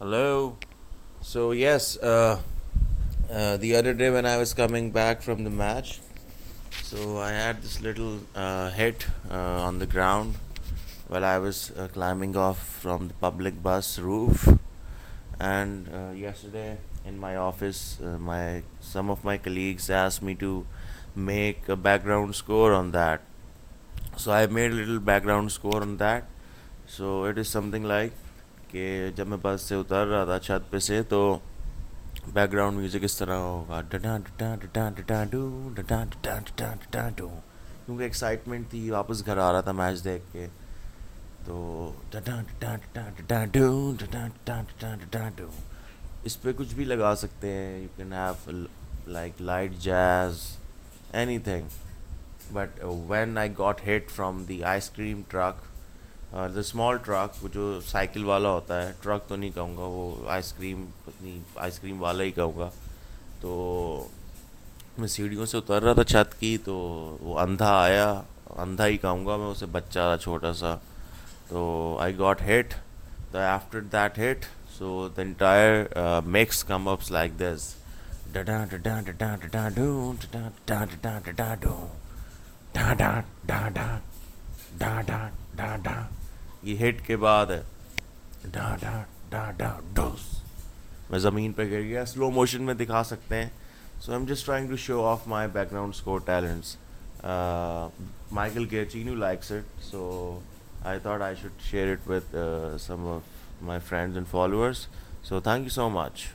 Hello. So yes, uh, uh, the other day when I was coming back from the match, so I had this little uh, hit uh, on the ground while I was uh, climbing off from the public bus roof. And uh, yesterday in my office, my some of my colleagues asked me to make a background score on that. So I made a little background score on that. So it is something like कि जब मैं बस से उतर रहा था छत पे से तो बैकग्राउंड म्यूज़िक इस तरह होगा क्योंकि एक्साइटमेंट थी वापस घर आ रहा था मैच देख के तो इस पर कुछ भी लगा सकते हैं you can have like light jazz anything but when I got hit from the ice cream truck और द स्मॉल ट्रक जो साइकिल वाला होता है ट्रक तो नहीं कहूँगा वो आइसक्रीम अपनी आइसक्रीम वाला ही कहूँगा तो मैं सीढ़ियों से उतर रहा था छत की तो वो अंधा आया अंधा ही कहूँगा मैं उसे बच्चा था छोटा सा तो I got hit the after that hit so the entire makes come ups like this डा डा डा डा ये हिट के बाद डा डा डा डा डोस। मैं ज़मीन पे गिर गया स्लो मोशन में दिखा सकते हैं। So I am just trying to show off my background score talents Michael Giacchino you likes it so I thought I should share it with some of my friends and followers so thank you so much